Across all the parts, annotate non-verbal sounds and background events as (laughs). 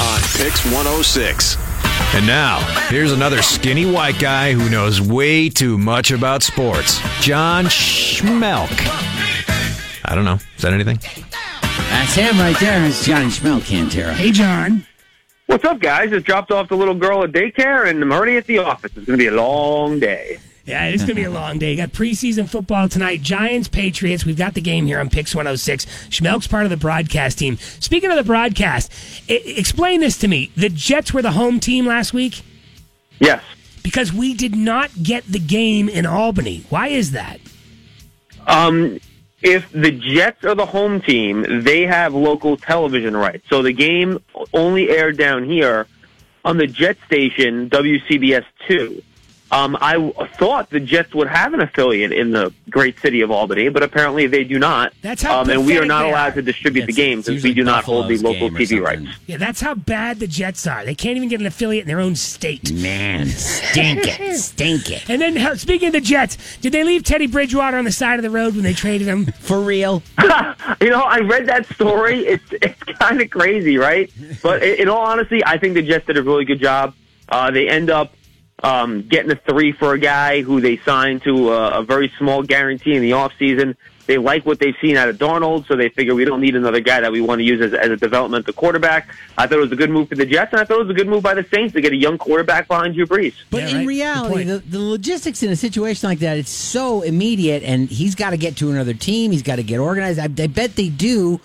On PYX 106. And now, here's another skinny white guy who knows way too much about sports. John Schmeelk. I don't know. Is that anything? That's him right there. It's Johnny Schmeelk, Cantara. Hey, John. What's up, guys? Just dropped off the little girl at daycare, and I'm already at the office. It's going to be a long day. Yeah, it's going to be a (laughs) long day. You got preseason football tonight. Giants, Patriots. We've got the game here on PYX 106. Schmeelk's part of the broadcast team. Speaking of the broadcast, I- explain this to me. The Jets were the home team last week? Yes. Because we did not get the game in Albany. Why is that? Um, if the Jets are the home team, they have local television rights. So the game only aired down here on the Jet station, WCBS 2. Um, I thought the Jets would have an affiliate in the great city of Albany, but apparently they do not. That's how um, and we are not allowed are. to distribute the games it's since we usually do not hold the local TV rights. Yeah, that's how bad the Jets are. They can't even get an affiliate in their own state. Man, (laughs) stink it, stink it. And then, hell, speaking of the Jets, did they leave Teddy Bridgewater on the side of the road when they traded him? (laughs) For real? (laughs) You know, I read that story. It's it's kind of crazy, right? But in, in all honesty, I think the Jets did a really good job. Uh, they end up um, getting a three for a guy who they signed to a, a very small guarantee in the off season. They like what they've seen out of Darnold, so they figure we don't need another guy that we want to use as, as a developmental quarterback. I thought it was a good move for the Jets, and I thought it was a good move by the Saints to get a young quarterback behind Drew Brees. But Yeah, in right. Reality, the, the logistics in a situation like that, it's so immediate, and he's got to get to another team. He's got to get organized. I, I bet they do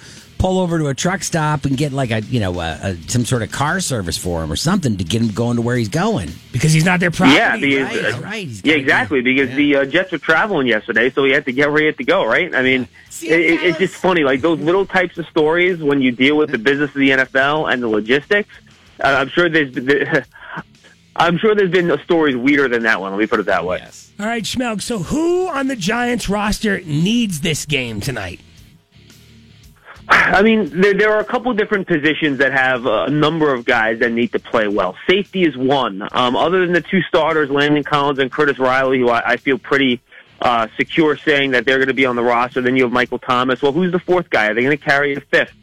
pull over to a truck stop and get like a you know a, a, some sort of car service for him or something to get him going to where he's going. Because he's not their property. Yeah, because, right, uh, right. Yeah, exactly. be- Because yeah. the uh, Jets were traveling yesterday, so he had to get where he had to go. Right? I mean, See, it, it, it's just funny, like those little types of stories when you deal with the business of the NFL and the logistics. Uh, I'm sure there's, been- (laughs) I'm sure there's been stories weirder than that one. Let me put it that way. Yes. All right, Schmeelk. So who on the Giants roster needs this game tonight? I mean, there, there are a couple different positions that have a number of guys that need to play well. Safety is one. Um, other than the two starters, Landon Collins and Curtis Riley, who I, I feel pretty uh, secure saying that they're going to be on the roster. Then you have Michael Thomas. Well, who's the fourth guy? Are they going to carry a fifth?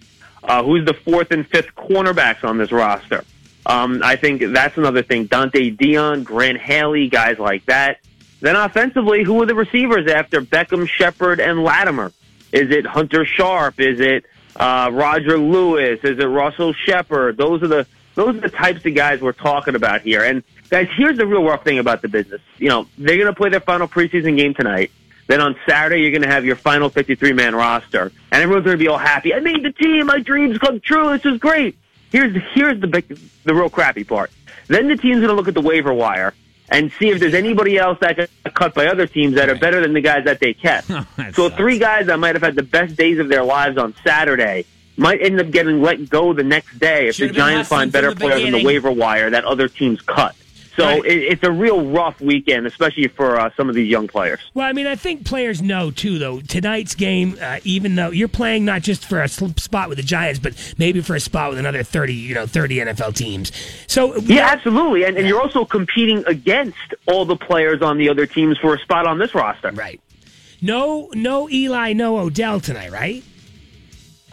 Uh, who's the fourth and fifth cornerbacks on this roster? Um, I think that's another thing. Donte Deayon, Grant Haley, guys like that. Then offensively, who are the receivers after Beckham, Shepard, and Latimer? Is it Hunter Sharp? Is it uh, Roger Lewis? Is it Russell Shepard? Those are the those are the types of guys we're talking about here. And guys, here's the real rough thing about the business. You know, they're going to play their final preseason game tonight. Then on Saturday, you're going to have your final 53 man roster, and everyone's going to be all happy. I made the team. My dreams come true. This is great. Here's here's the big, the real crappy part. Then the team's going to look at the waiver wire and see if there's anybody else that got cut by other teams that are better than the guys that they kept. (laughs) Oh, that so sucks. three guys that might have had the best days of their lives on Saturday might end up getting let go the next day if Should've the Giants find better players in the waiver wire that other teams cut. So Right. it, it's a real rough weekend, especially for uh, some of these young players. Well, I mean, I think players know too, though. Tonight's game, uh, even though you're playing not just for a spot with the Giants, but maybe for a spot with another thirty, you know, thirty NFL teams. So Yeah, absolutely. And, and you're also competing against all the players on the other teams for a spot on this roster. right. No, no Eli, no Odell tonight, right?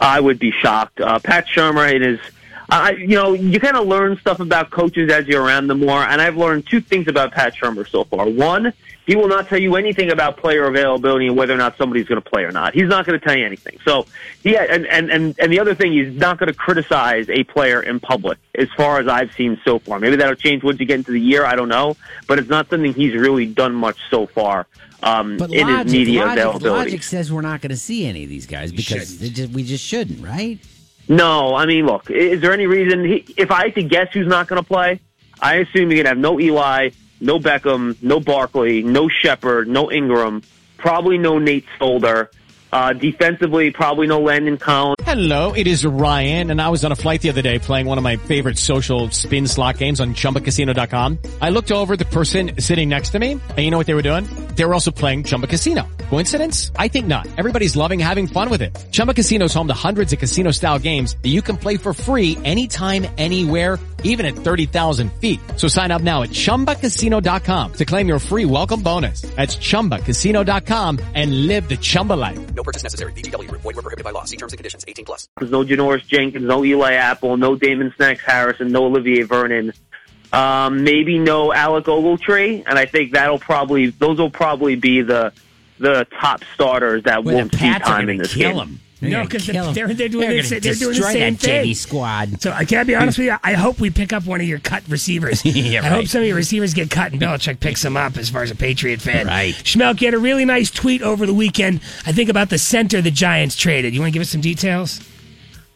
I would be shocked. Uh, Pat Shurmur and his, I you know, you kind of learn stuff about coaches as you're around them more. And I've learned two things about Pat Shurmur so far. One, he will not tell you anything about player availability and whether or not somebody's going to play or not. He's not going to tell you anything. So, yeah, and, and, and, and the other thing, he's not going to criticize a player in public, as far as I've seen so far. Maybe that'll change once you get into the year. I don't know. But it's not something he's really done much so far um, But in logic, his media logic, availability. logic says we're not going to see any of these guys because just, we just shouldn't, right? No, I mean, look, is there any reason? He, if I had to guess who's not going to play, I assume you're going to have no Eli, no Beckham, no Barkley, no Shepard, no Ingram, probably no Nate Solder. Uh, defensively, probably no Landon Collins. Hello, it is Ryan, and I was on a flight the other day playing one of my favorite social spin slot games on ChumbaCasino.com. I looked over the person sitting next to me, and you know what they were doing? They were also playing Chumba Casino. Coincidence? I think not. Everybody's loving having fun with it. Chumba Casino is home to hundreds of casino-style games that you can play for free anytime, anywhere, even at 30,000 feet. So sign up now at ChumbaCasino.com to claim your free welcome bonus. That's ChumbaCasino.com and live the Chumba life. No purchase necessary. VGW Group. Void were prohibited by law. See terms and conditions. 18 plus. There's no Janoris Jenkins, no Eli Apple, no Damon Snacks Harrison, no Olivier Vernon. Um, maybe no Alec Ogletree, and I think that'll probably those will probably be the the top starters that Well, won't see time in this kill game. him. No, because kill 'em. they're, they're doing, They're the, gonna they're doing the destroy same that thing. JV squad. So I can't be honest with you. I hope we pick up one of your cut receivers. (laughs) Yeah, I hope some of your receivers get cut and Belichick picks them up. As far as a Patriot fan, Right. Schmeelk, you had a really nice tweet over the weekend. I think about the center the Giants traded. You want to give us some details?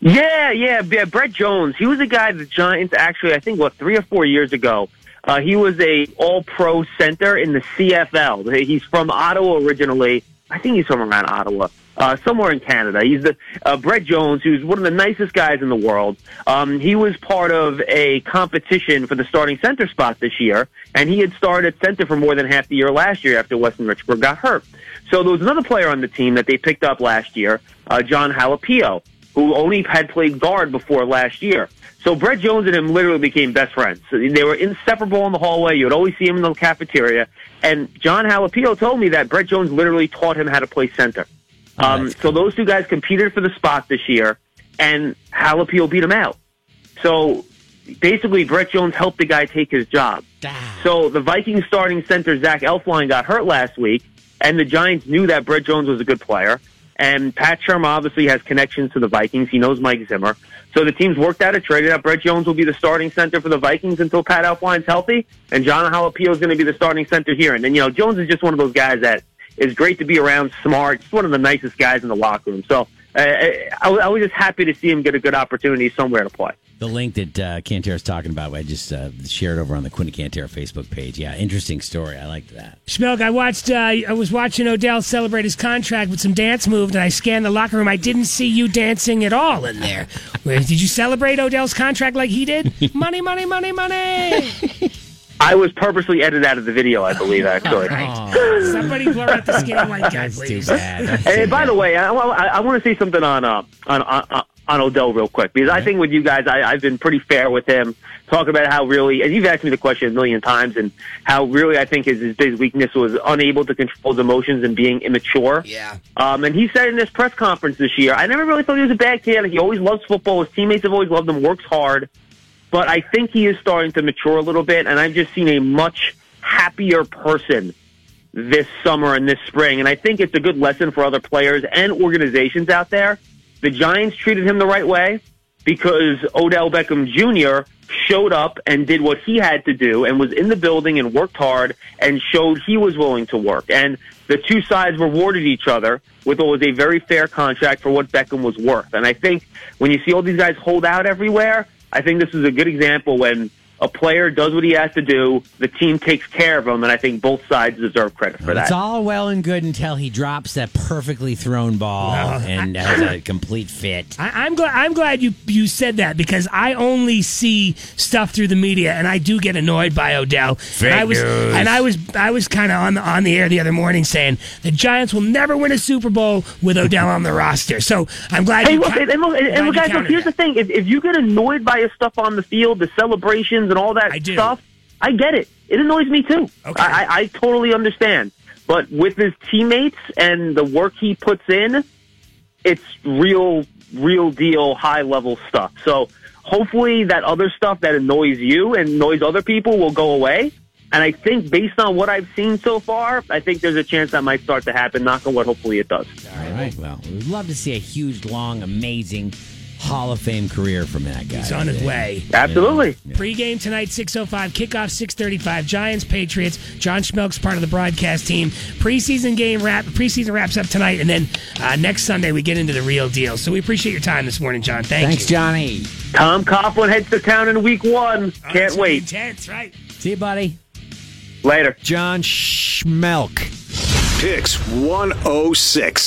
Yeah, yeah, yeah. Brett Jones. He was a guy the Giants actually, I think, what three or four years ago. Uh, he was a All-Pro center in the CFL. He's from Ottawa originally. I think he's from around Ottawa, uh, somewhere in Canada. He's the uh, Brett Jones, who's one of the nicest guys in the world. Um, he was part of a competition for the starting center spot this year, and he had started center for more than half the year last year after Weston Richburg got hurt. So there was another player on the team that they picked up last year, uh, Jon Halapio who only had played guard before last year. So Brett Jones and him literally became best friends. They were inseparable in the hallway. You would always see him in the cafeteria. And Jon Halapio told me that Brett Jones literally taught him how to play center. Um, so those two guys competed for the spot this year, and Halapio beat him out. So basically, Brett Jones helped the guy take his job. So the Vikings starting center Zach Elflein got hurt last week, and the Giants knew that Brett Jones was a good player. And Pat Sherm obviously has connections to the Vikings. He knows Mike Zimmer. So the teams worked out a trade that Brett Jones will be the starting center for the Vikings until Pat Elflein's healthy, and Jon Halapio is going to be the starting center here. And then, you know, Jones is just one of those guys that is great to be around, smart, just one of the nicest guys in the locker room. So uh, I, I was just happy to see him get a good opportunity somewhere to play. The link that uh, Cantara's talking about, I just uh, shared over on the Quinn Cantera Facebook page. Yeah, interesting story. I liked that. Schmeelk, I watched. Uh, I was watching Odell celebrate his contract with some dance moves, and I scanned the locker room. I didn't see you dancing at all in there. (laughs) Where- Did you celebrate Odell's contract like he did? (laughs) money, money, money, money. (laughs) I was purposely edited out of the video, I believe, actually. Somebody blur out the skinny white guy, That's too bad. That's And too by bad. the way, I, I, I want to say something on uh, on on, on Odell real quick because I think with you guys, I, I've been pretty fair with him. Talk about how really, and you've asked me the question a million times, and how really I think his, his big weakness was unable to control his emotions and being immature. Yeah. Um, and he said in this press conference this year, I never really thought he was a bad kid. He always loves football. His teammates have always loved him. Works hard, but I think he is starting to mature a little bit, and I've just seen a much happier person this summer and this spring. And I think it's a good lesson for other players and organizations out there. The Giants treated him the right way because Odell Beckham Jr. showed up and did what he had to do and was in the building and worked hard and showed he was willing to work. And the two sides rewarded each other with what was a very fair contract for what Beckham was worth. And I think when you see all these guys hold out everywhere, I think this is a good example when a player does what he has to do, the team takes care of him, and I think both sides deserve credit for that. It's all well and good until he drops that perfectly thrown ball and has a complete fit. I, I'm glad. I'm glad you you said that because I only see stuff through the media, and I do get annoyed by Odell. and I was news. and I was I was kind of on the on the air the other morning saying the Giants will never win a Super Bowl with Odell on the roster. So I'm glad. Hey, you look, coun- and, and look, and, and look, guys, look, countered here's the thing. If, if you get annoyed by his stuff on the field, the celebrations and all that I do. stuff, I get it. It annoys me too. Okay. I, I, I totally understand. But with his teammates and the work he puts in, it's real, real deal, high level stuff. So hopefully that other stuff that annoys you and annoys other people will go away. And I think based on what I've seen so far, I think there's a chance that might start to happen. Knock on wood, hopefully it does. All right. Well, we'd love to see a huge, long, amazing Hall of Fame career from that guy. He's on his way. Absolutely. Pre-game tonight, 6.05. Kickoff, 6.35. Giants, Patriots. John Schmeelk's part of the broadcast team. Preseason game wrap. Preseason wraps up tonight. And then uh, next Sunday, we get into the real deal. So we appreciate your time this morning, John. Thank Thanks, you. Johnny. Tom Coughlin heads to town in week one. Oh, Can't wait. Intense, right? See you, buddy. Later. John Schmelk. PYX 106.